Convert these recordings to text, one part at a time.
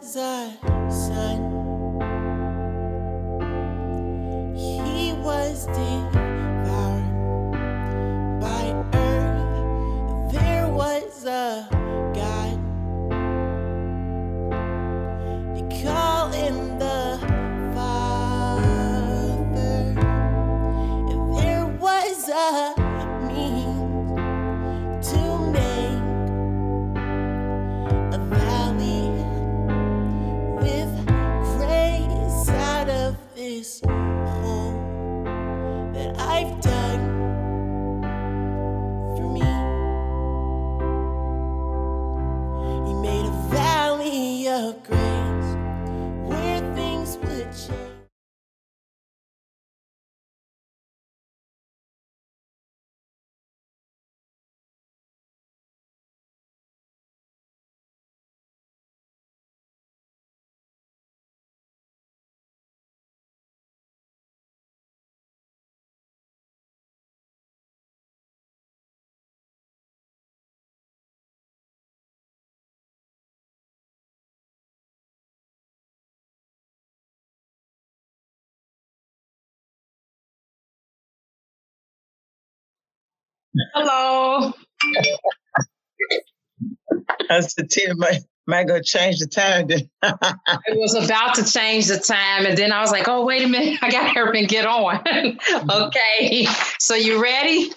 as I sign. Of Hello. I said, Tina, might, might go change the time. then." I was about to change the time, and then I was like, "Oh, wait a minute! I got to hurry and get on." okay, so you ready?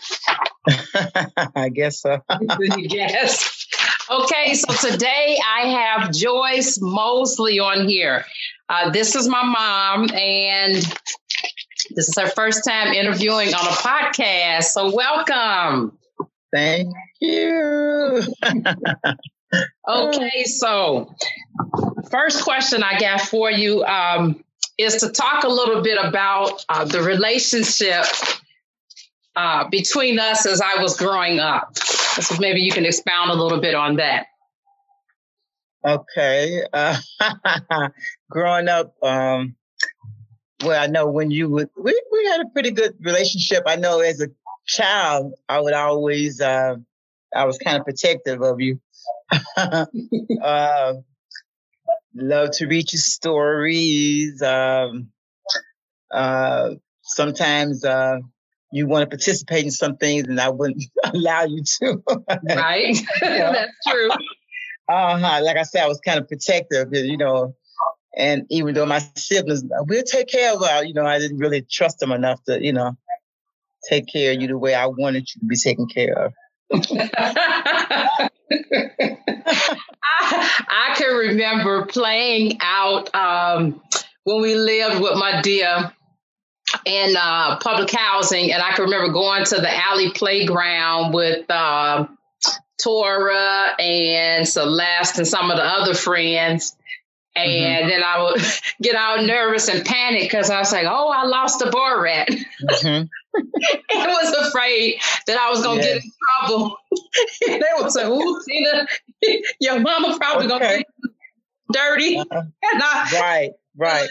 I guess so. yes. Okay, so today I have Joyce Mosely on here. Uh, this is my mom, and this is her first time interviewing on a podcast. So welcome. Thank you. Okay, so first question I got for you um, is to talk a little bit about uh, the relationship uh, between us as I was growing up. So maybe you can expound a little bit on that. Okay. Uh, growing up, um, well, I know when you would, we, we had a pretty good relationship. I know as a child, I would always, uh, I was kind of protective of you. uh, love to read your stories. Um, uh, sometimes uh, you want to participate in some things, and I wouldn't allow you to. Right? That's true. Uh-huh. Like I said, I was kind of protective, you know. And even though my siblings, we'll take care of you know, I didn't really trust them enough to, you know, take care of you the way I wanted you to be taken care of. I, I can remember playing out um, when we lived with my dear in uh, public housing, and I can remember going to the alley playground with uh, Tora and Celeste and some of the other friends. And then I would get all nervous and panic because I was like, "Oh, I lost the bar rat." Mhm. I was afraid that I was gonna get in trouble. they was like, "Ooh, Tina, your mama probably gonna get dirty." Uh-huh. And I Right, right.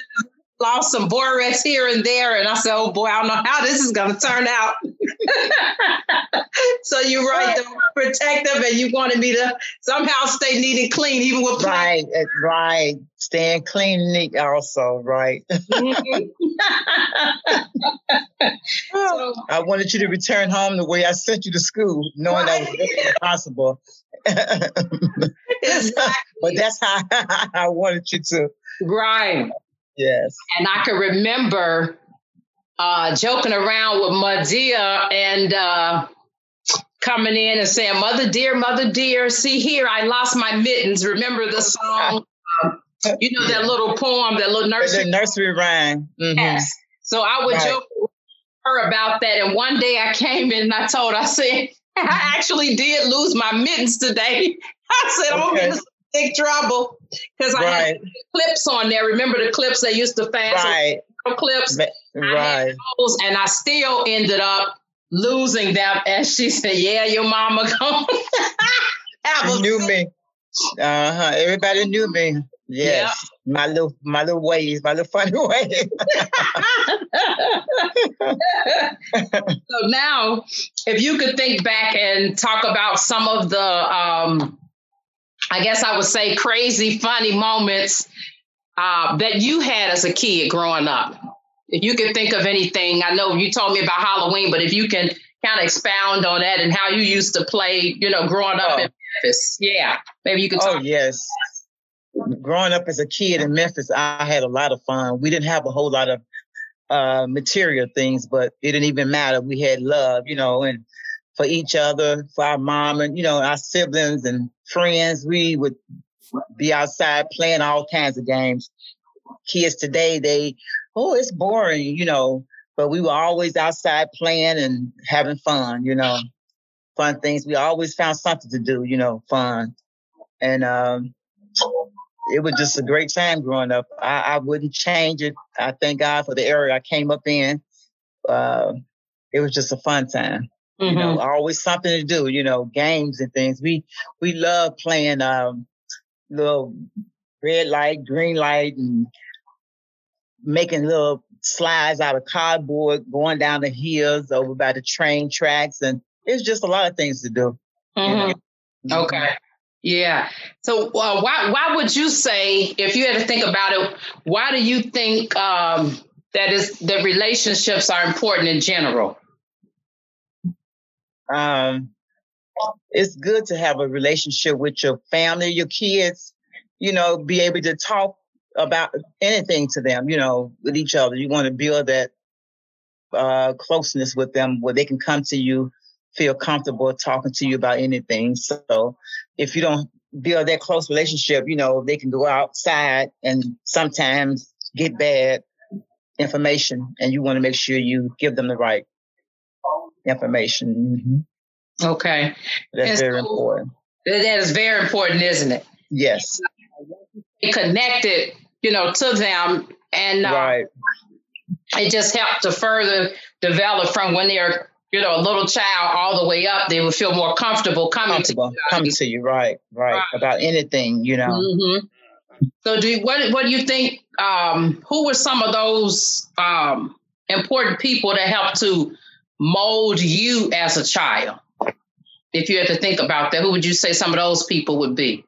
Lost some Borex here and there, and I said, "Oh boy, I don't know how this is gonna turn out." so you're right, though, protective, and you wanted me to somehow stay neat and clean, even with Right, uh, right. Staying clean and neat also, right. Mhm. so, I wanted you to return home the way I sent you to school, knowing that was impossible. exactly. but that's how I wanted you to. right. Yes. And I can remember uh, joking around with Madia and uh, coming in and saying, Mother dear, Mother dear, see here, I lost my mittens. Remember the song? Um, you know, that little poem, that little The nursery. nursery rhyme. Mhm. Yes. So I would Right. joke with her about that. And one day I came in and I told her, I said, I actually did lose my mittens today. I said, I'm Okay. in big trouble because I had clips on there. Remember the clips they used to fasten right, clips? ma- I right. those, and I still ended up losing them. And she said, "Yeah, your mama gonna have You a knew me. Uh huh. Everybody knew me. Yes. My little, my little ways, my little funny ways. so now, if you could think back and talk about some of the um, I guess I would say crazy, funny moments uh, that you had as a kid growing up. If you can think of anything, I know you told me about Halloween, but if you can kind of expound on that and how you used to play, you know, growing up oh. in Memphis. Yeah, maybe you could. Oh yes. Growing up as a kid in Memphis, I had a lot of fun. We didn't have a whole lot of uh, material things, but it didn't even matter. We had love, you know, and for each other, for our mom and, you know, our siblings and friends. We would be outside playing all kinds of games. Kids today, they, oh, it's boring, you know, but we were always outside playing and having fun, you know, fun things. We always found something to do, you know, fun. And um, it was just a great time growing up. I, I, wouldn't change it. I thank God for the area I came up in. Uh, it was just a fun time. Mm-hmm. You know, mm-hmm. always something to do. You know, games and things. We we love playing um, little red light, green light, and making little slides out of cardboard, going down the hills over by the train tracks, and it's just a lot of things to do. Mm-hmm. You know? Okay. Yeah. So uh, why why would you say, if you had to think about it, why do you think um, that is that relationships are important in general? Um, it's good to have a relationship with your family, your kids. You know, be able to talk about anything to them. You know, with each other. You want to build that uh, closeness with them where they can come to you feel comfortable talking to you about anything. So if you don't build that close relationship, you know, they can go outside and sometimes get bad information and you want to make sure you give them the right information. Mm-hmm. Okay. That's and very so, important. That is very important, isn't it? Yes. Connected, you know, to them and uh, right. it just helped to further develop from when they're you know, a little child all the way up, they would feel more comfortable coming comfortable, to you. Coming to you, right, right, right, about anything, you know. Mm-hmm. So, do you, what what do you think? Um, who were some of those um, important people that helped to mold you as a child? If you had to think about that, who would you say some of those people would be?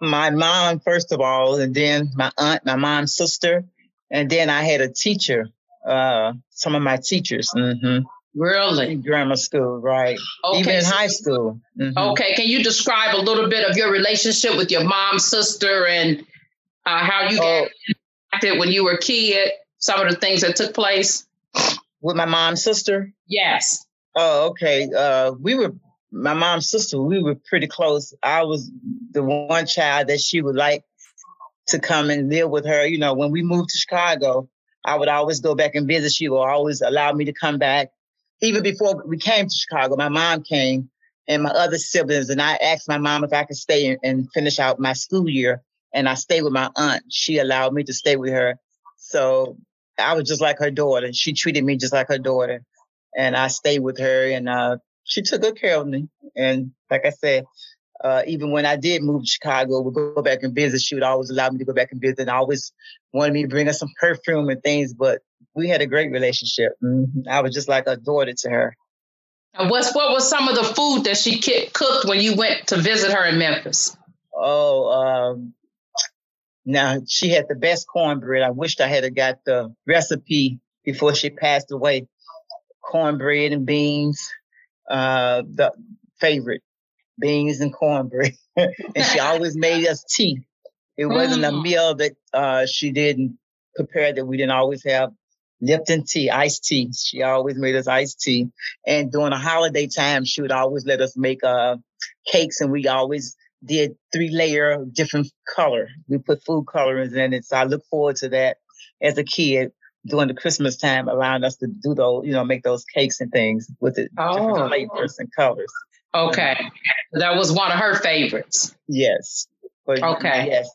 My mom, first of all, and then my aunt, my mom's sister, and then I had a teacher. Uh, some of my teachers. Mm-hmm. Really? In grammar school, right. Okay, Even in high school. Mm-hmm. Okay. Can you describe a little bit of your relationship with your mom, sister, and uh, how you oh. acted when you were a kid? Some of the things that took place? With my mom's sister? Yes. Oh, okay. Uh, we were, my mom's sister, we were pretty close. I was the one child that she would like to come and live with her. You know, when we moved to Chicago, I would always go back and visit. She would always allow me to come back even before we came to Chicago, my mom came and my other siblings, and I asked my mom if I could stay and finish out my school year. And I stayed with my aunt. She allowed me to stay with her. So I was just like her daughter. She treated me just like her daughter. And I stayed with her and uh, she took good care of me. And like I said, uh, even when I did move to Chicago, we'd go back and visit. She would always allow me to go back and visit. And always wanted me to bring her some perfume and things. But we had a great relationship. Mm-hmm. I was just like a daughter to her. And what's what was some of the food that she cooked when you went to visit her in Memphis? Oh, um, now she had the best cornbread. I wished I had got the recipe before she passed away. Cornbread and beans, uh, the favorite beans and cornbread. and she always made us tea. It wasn't mm. a meal that uh, she didn't prepare that we didn't always have Lipton tea, iced tea. She always made us iced tea. And during the holiday time, she would always let us make uh, cakes and we always did three layer different color. We put food colorings in it. So I look forward to that as a kid during the Christmas time, allowing us to do those, you know, make those cakes and things with the oh. different flavors and colors. Okay. That was one of her favorites. Yes. But okay. Yes.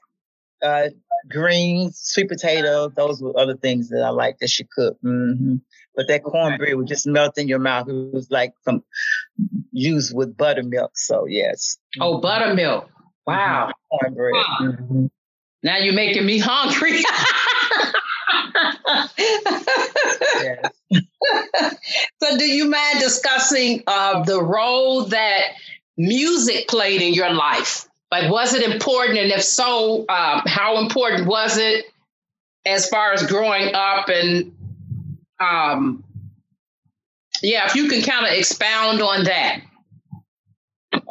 Uh, greens, sweet potato, those were other things that I like that she cooked. Mm-hmm. But that cornbread would just melt in your mouth. It was like some used with buttermilk. So yes. Oh, buttermilk. Wow. Mm-hmm. Cornbread. Wow. Mm-hmm. Now you're making me hungry. so do you mind discussing uh, the role that music played in your life? Like, was it important? And if so, um, how important was it as far as growing up? And um, yeah, if you can kind of expound on that.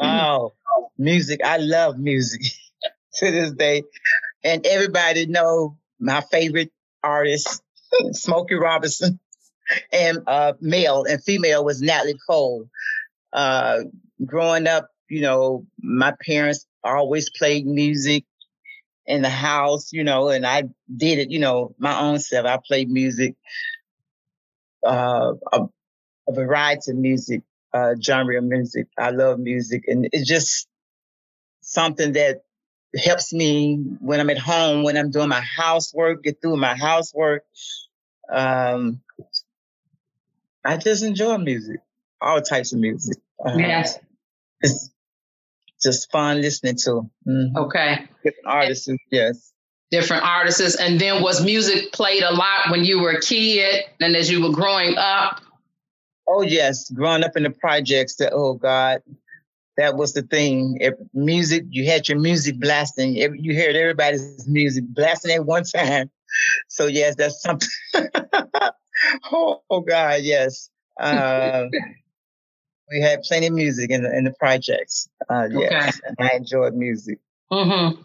Oh, music. I love music to this day. And everybody know my favorite artist, Smokey Robinson, and uh, male and female was Natalie Cole. Uh, growing up, you know, my parents always played music in the house, you know, and I did it, you know, my own self. I played music, uh, a, a variety of music, uh, genre of music. I love music, and it's just something that helps me when I'm at home, when I'm doing my housework, get through my housework. Um, I just enjoy music, all types of music. Uh, yes. It's just fun listening to. Mm-hmm. Okay. Different artists, yes. Different artists. And then was music played a lot when you were a kid and as you were growing up? Oh, yes. Growing up in the projects, that, oh, God, that was the thing. If music, you had your music blasting. You heard everybody's music blasting at one time. So yes, that's something. oh, oh, God, yes. Uh, we had plenty of music in the in the projects. Uh, yes, okay. I enjoyed music. Mm-hmm.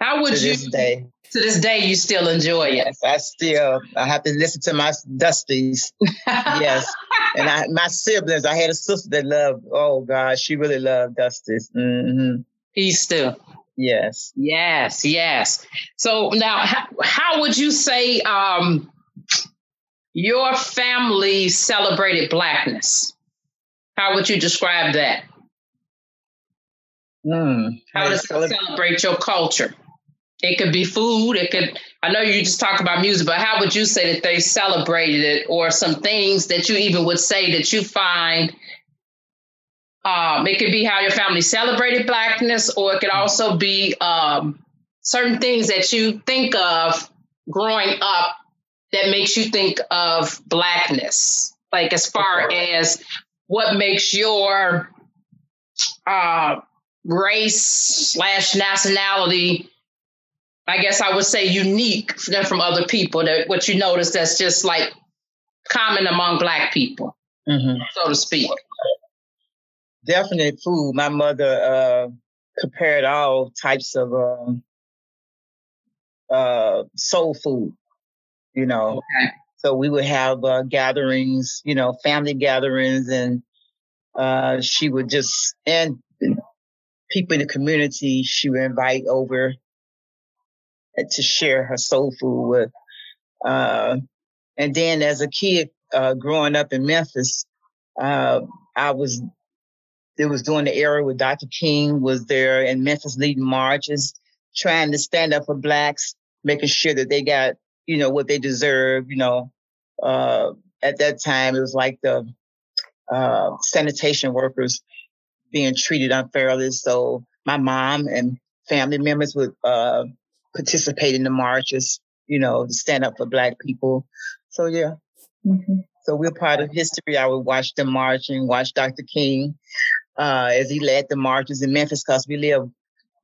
How would to you? This day, to this day, you still enjoy it? Yes, I still. I have to listen to my Dusties. yes, and I, my siblings. I had a sister that loved. Oh God, she really loved Dusties. Mm-hmm. He's still. Yes. Yes. Yes. So now, how, how would you say um, your family celebrated blackness? How would you describe that? Mm, how does it celebrate your culture? It could be food. It could. I know you just talked about music, but how would you say that they celebrated it, or some things that you even would say that you find? Um, it could be how your family celebrated blackness, or it could also be um, certain things that you think of growing up that makes you think of blackness. Like as far as what makes your uh, race slash nationality I guess I would say unique from other people. That what you notice that's just like common among Black people, mm-hmm. so to speak. Definitely food. My mother uh, prepared all types of uh, uh, soul food. You know, okay. So we would have uh, gatherings, you know, family gatherings, and uh, she would just and people in the community she would invite over to share her soul food with. Uh, and then as a kid, uh, growing up in Memphis, uh, I was, it was during the era where Dr. King was there in Memphis leading marches, trying to stand up for blacks, making sure that they got, you know, what they deserve, you know. Uh, at that time, it was like the uh, sanitation workers being treated unfairly. So my mom and family members would uh, participate in the marches, you know, to stand up for Black people. So, yeah. Mm-hmm. So we're part of history. I would watch them marching, watch Dr. King uh, as he led the marches in Memphis because we live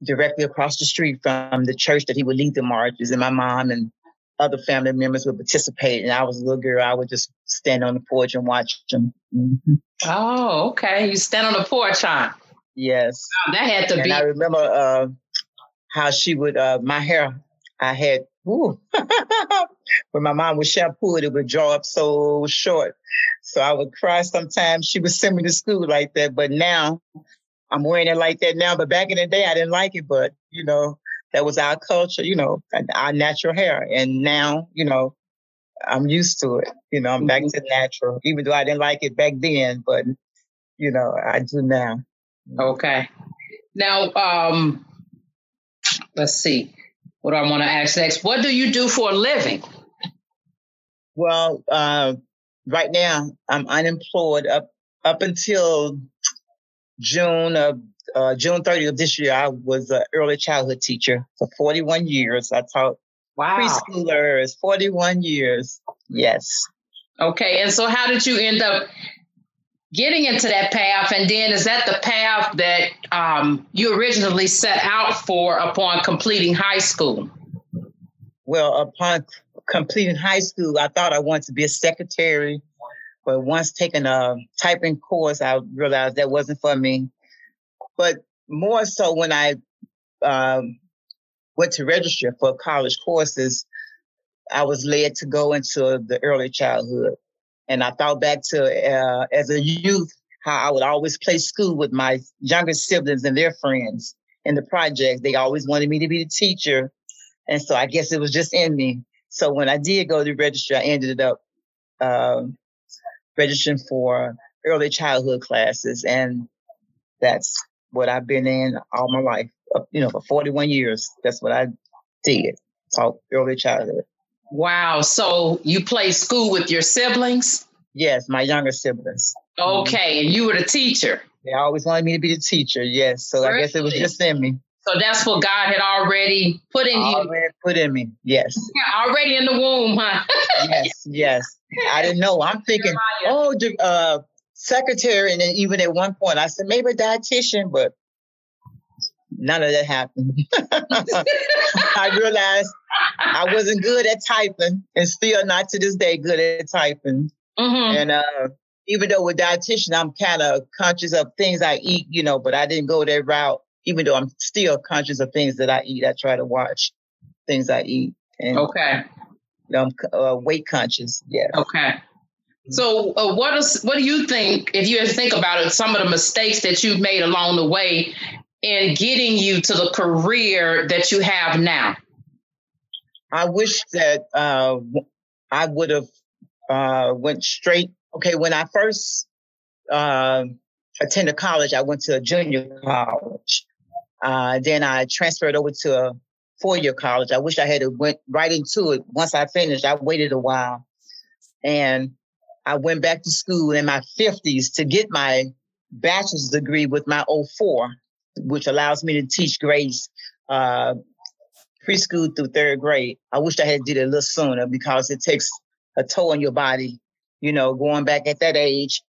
directly across the street from the church that he would lead the marches. And my mom and other family members would participate. And I was a little girl. I would just stand on the porch and watch them. Mm-hmm. Oh, okay. You stand on the porch, huh? Yes. That had to and be. I remember uh, how she would uh, my hair. I had ooh, when my mom would shampoo it, it would draw up so short. So I would cry sometimes. She would send me to school like that. But now I'm wearing it like that now. But back in the day, I didn't like it. But you know, that was our culture. You know, our natural hair. And now, you know, I'm used to it. You know, I'm mm-hmm. back to natural, even though I didn't like it back then. But you know, I do now. Okay. Now, um, let's see. What do I want to ask next? What do you do for a living? Well, uh, right now I'm unemployed up up until June of uh, June 30th of this year. I was an early childhood teacher for 41 years. I taught wow. getting into that path, and then is that the path that um, you originally set out for upon completing high school? Well, upon completing high school, I thought I wanted to be a secretary, but once taking a typing course, I realized that wasn't for me. But more so when I um, went to register for college courses, I was led to go into the early childhood. And I thought back to uh, as a youth, how I would always play school with my younger siblings and their friends in the project. They always wanted me to be the teacher. And so I guess it was just in me. So when I did go to register, I ended up um, registering for early childhood classes. And that's what I've been in all my life, you know, for 41 years. That's what I did, taught early childhood. Wow. So you play school with your siblings? Yes, my younger siblings. Okay. And you were the teacher? They always wanted me to be the teacher. Yes. So really? I guess it was just in me. So that's what God had already put in already you. Put in me. Yes. Yeah, already in the womb, huh? yes. Yes. I didn't know. I'm thinking, oh, uh, secretary. And then even at one point, I said, maybe a dietitian, but none of that happened. I realized I wasn't good at typing and still not to this day good at typing. Mm-hmm. And uh, even though with dietitian, I'm kind of conscious of things I eat, you know, but I didn't go that route. Even though I'm still conscious of things that I eat, I try to watch things I eat. And, okay. You know, I'm uh, weight conscious. Yeah. Okay. So, uh, what is what do you think? If you think about it, some of the mistakes that you've made along the way in getting you to the career that you have now? I wish that uh, I would have uh, went straight. Okay, when I first uh, attended college, I went to a junior college. Uh, then I transferred over to a four-year college. I wish I had went right into it. Once I finished, I waited a while, and I went back to school in my fifties to get my bachelor's degree with my 04 which allows me to teach grades uh, preschool through third grade. I wish I had did it a little sooner because it takes a toll on your body, you know, going back at that age,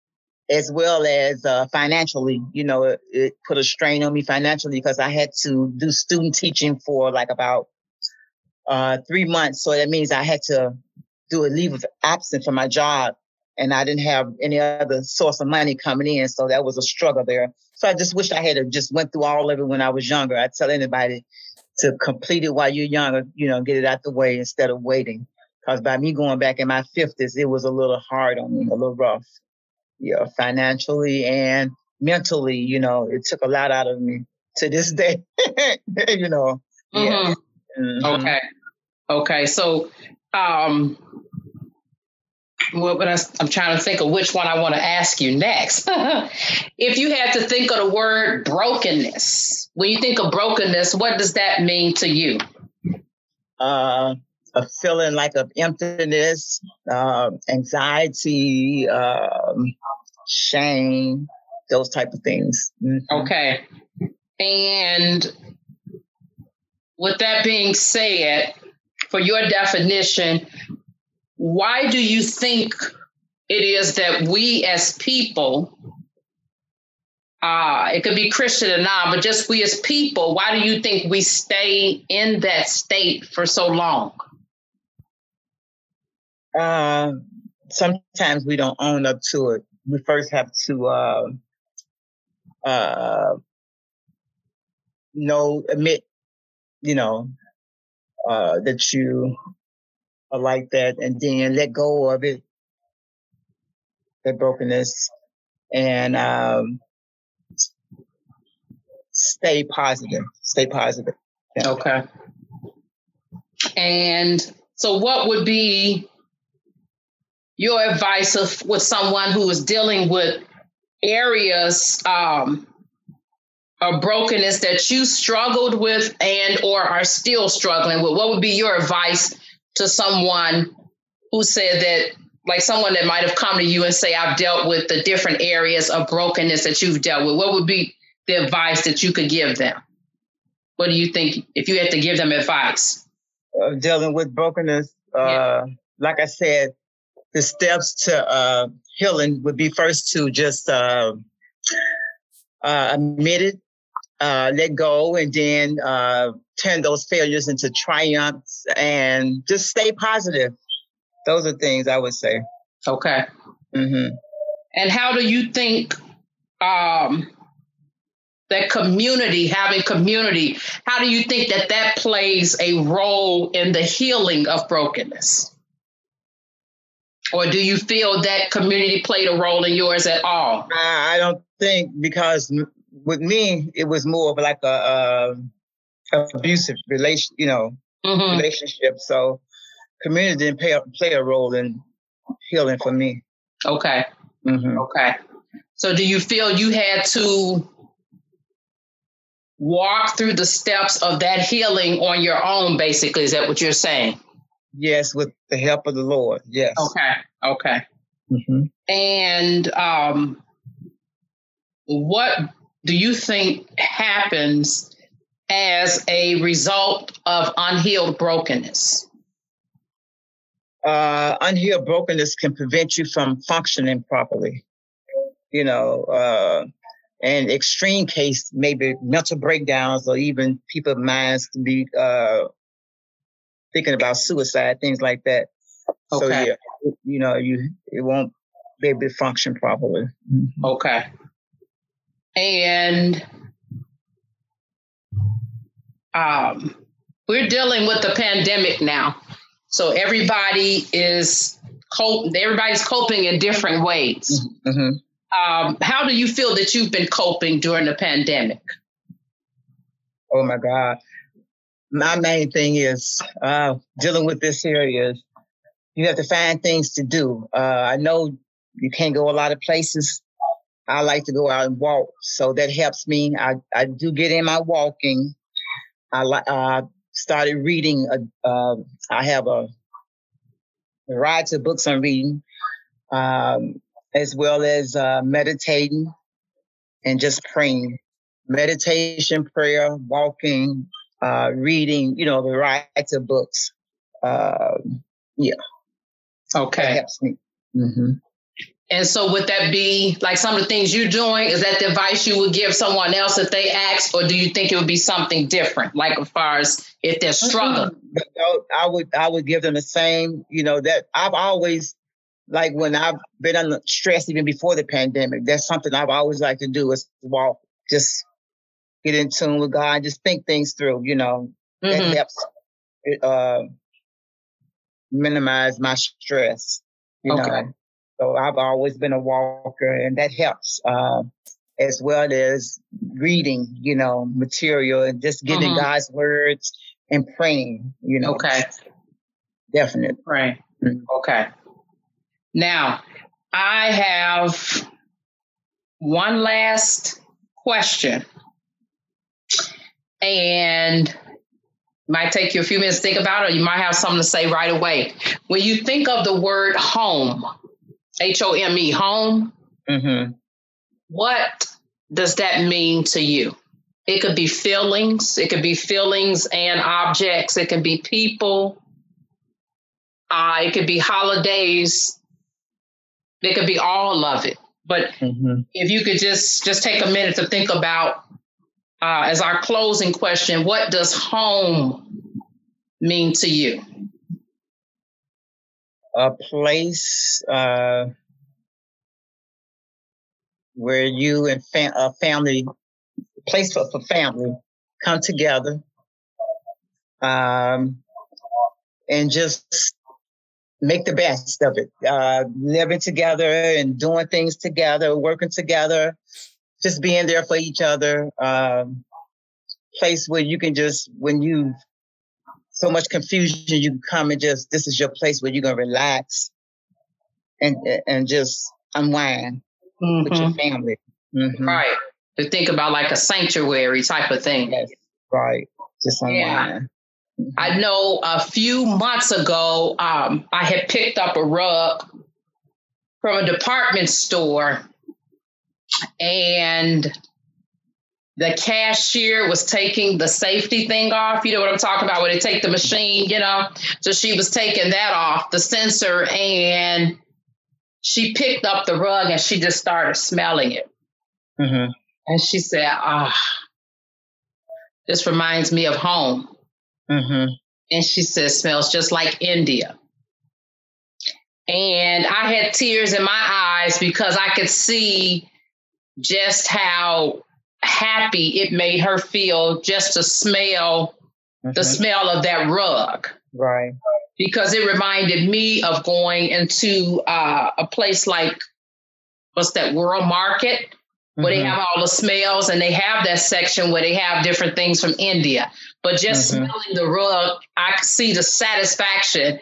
as well as uh, financially. You know, it, it, put a strain on me financially because I had to do student teaching for like about uh, three months. So that means I had to do a leave of absence from my job and I didn't have any other source of money coming in. So that was a struggle there. So I just wish I had just went through all of it when I was younger. I tell anybody to complete it while you're younger, you know, get it out the way instead of waiting. Because by me going back in my fifties, it was a little hard on me, a little rough. Yeah, financially and mentally, you know, it took a lot out of me to this day. you know. Mm-hmm. Yeah. Mm-hmm. Okay. Okay. So um what I, I'm trying to think of which one I want to ask you next. if you had to think of the word brokenness, when you think of brokenness, what does that mean to you? Uh, a feeling like of emptiness, uh, anxiety, um, shame, those type of things. Mm-hmm. Okay. And with that being said, for your definition, why do you think it is that we as people, uh, it could be Christian or not, but just we as people, why do you think we stay in that state for so long? Uh, sometimes we don't own up to it. We first have to uh, uh, know, admit, you know, uh, that you like that and then let go of it, that brokenness, and um, stay positive. Stay positive. Yeah. Okay. And so, what would be your advice of, with someone who is dealing with areas um, of brokenness that you struggled with and or are still struggling with? What would be your advice to someone who said that like someone that might have come to you and say i've dealt with the different areas of brokenness that you've dealt with what would be the advice that you could give them what do you think if you had to give them advice uh, dealing with brokenness uh, yeah. like i said the steps to uh, healing would be first to just uh, uh, admit it, uh, let go, and then uh, turn those failures into triumphs and just stay positive. Those are things I would say. Okay. Mm-hmm. And how do you think um, that community, having community, how do you think that that plays a role in the healing of brokenness? Or do you feel that community played a role in yours at all? I don't think because with me it was more of like a, a abusive relation, you know, mm-hmm. relationship. So community didn't play a, play a role in healing for me. Okay. Mm-hmm. Okay. So do you feel you had to walk through the steps of that healing on your own, basically? Is that what you're saying? Yes, with the help of the Lord. Yes. Okay. Okay. Mm-hmm. And um, what do you think happens as a result of unhealed brokenness? Uh, unhealed brokenness can prevent you from functioning properly. You know, uh, and extreme case, maybe mental breakdowns or even people's minds can be uh, thinking about suicide, things like that. Okay. So yeah, you know, you it won't be able to function properly. Mm-hmm. Okay. And um, we're dealing with the pandemic now, so everybody is cope. Everybody's coping in different ways. Mm-hmm. mm-hmm. Um, how do you feel that you've been coping during the pandemic? Oh my God. My main thing is uh, dealing with this here is you have to find things to do. Uh, I know you can't go a lot of places. I like to go out and walk, so that helps me. I, I do get in my walking. I uh, started reading. A, uh, I have a variety of books I'm reading, um, as well as uh, meditating and just praying. Meditation, prayer, walking, uh, reading. You know, the variety of books. Um, yeah. Okay. That helps me. Mm-hmm. And so, would that be like some of the things you're doing? Is that the advice you would give someone else if they ask, or do you think it would be something different, like as far as if they're struggling? I would, I would give them the same. You know that I've always like when I've been under stress, even before the pandemic. That's something I've always liked to do is walk, just get in tune with God, just think things through. You know, mm-hmm. that helps uh, minimize my stress. You okay. know so I've always been a walker, and that helps. Uh, as well as reading, you know, material and just getting mm-hmm. God's words and praying, you know. Okay. Definitely. Praying. Mm-hmm. Okay. Now, I have one last question. And might take you a few minutes to think about it, or you might have something to say right away. When you think of the word home, H O M E, home. Mm-hmm. What does that mean to you? It could be feelings. It could be feelings and objects. It could be people. Uh, it could be holidays. It could be all of it. But mm-hmm. if you could just just take a minute to think about uh, as our closing question, what does home mean to you? A place uh, where you and a family, place for, for family, come together um, and just make the best of it. Uh, living together and doing things together, working together, just being there for each other. Um, place where you can just, when you so much confusion. You come and just this is your place where you're gonna relax and and just unwind mm-hmm. with your mm-hmm. family. Mm-hmm. Right. To think about like a sanctuary type of thing. Yes. Right. Just unwind. Yeah. Mm-hmm. I know a few months ago, um, I had picked up a rug from a department store and the cashier was taking the safety thing off. You know what I'm talking about? Where they take the machine, you know? So she was taking that off, the sensor, and she picked up the rug and she just started smelling it. Mm-hmm. And she said, Ah, oh, this reminds me of home. Mm-hmm. And she said, smells just like India. And I had tears in my eyes because I could see just how happy it made her feel just to smell mm-hmm. the smell of that rug. Right. Because it reminded me of going into uh, a place like, what's that, World Market, where mm-hmm. they have all the smells and they have that section where they have different things from India. But just mm-hmm. smelling the rug, I could see the satisfaction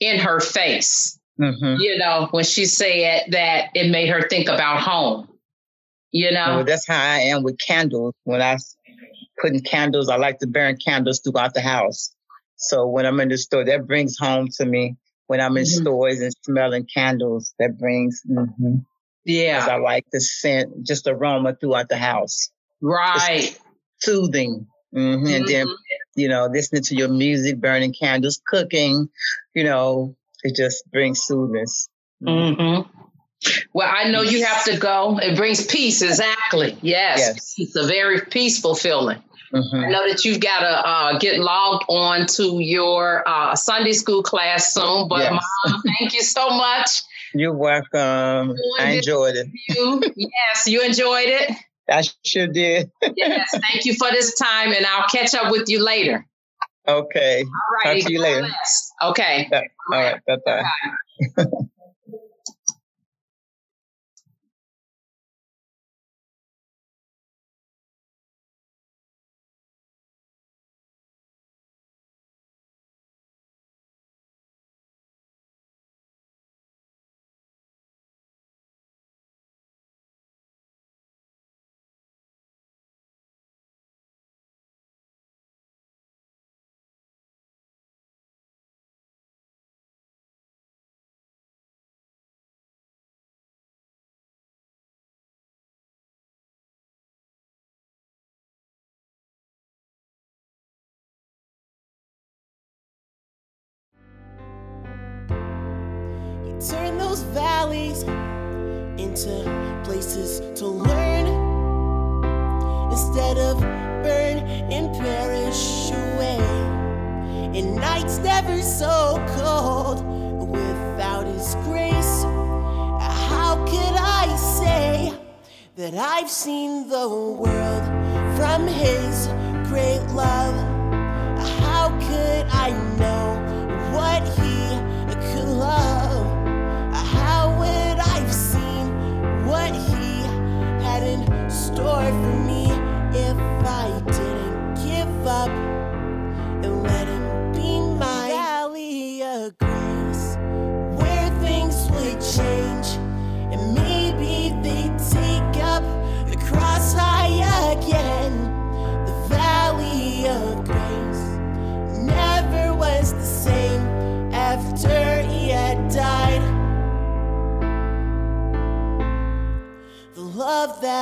in her face. Mm-hmm. You know, when she said that it made her think about home. You know, well, that's how I am with candles. When I putting candles, I like to burn candles throughout the house. So when I'm in the store, that brings home to me. When I'm in mm-hmm. stores and smelling candles, that brings. Mm-hmm. Yeah, I like the scent, just aroma throughout the house. Right, it's soothing. Mm-hmm. And then, mm-hmm. you know, listening to your music, burning candles, cooking, you know, it just brings soothness. Mm-hmm. Well, I know you have to go. It brings peace, exactly. Yes, yes. it's a very peaceful feeling. Mm-hmm. I know that you've got to uh, get logged on to your uh, Sunday school class soon. But yes. mom, thank you so much. You're welcome. I enjoyed it. You. yes, you enjoyed it. I sure did. yes, thank you for this time, and I'll catch up with you later. Okay. All right. Talk to you later. Okay. All right. Bye bye. turn those valleys into places to learn instead of burn and perish away. And nights never so cold without His grace. How could I say that I've seen the world from His great love? How could I know what He could love? Store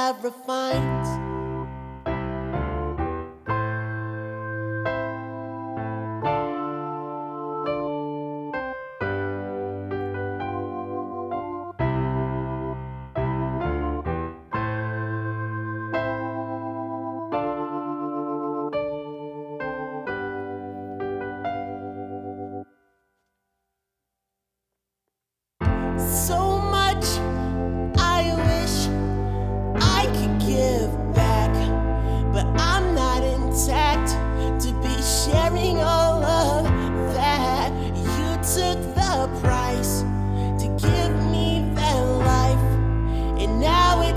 have refined.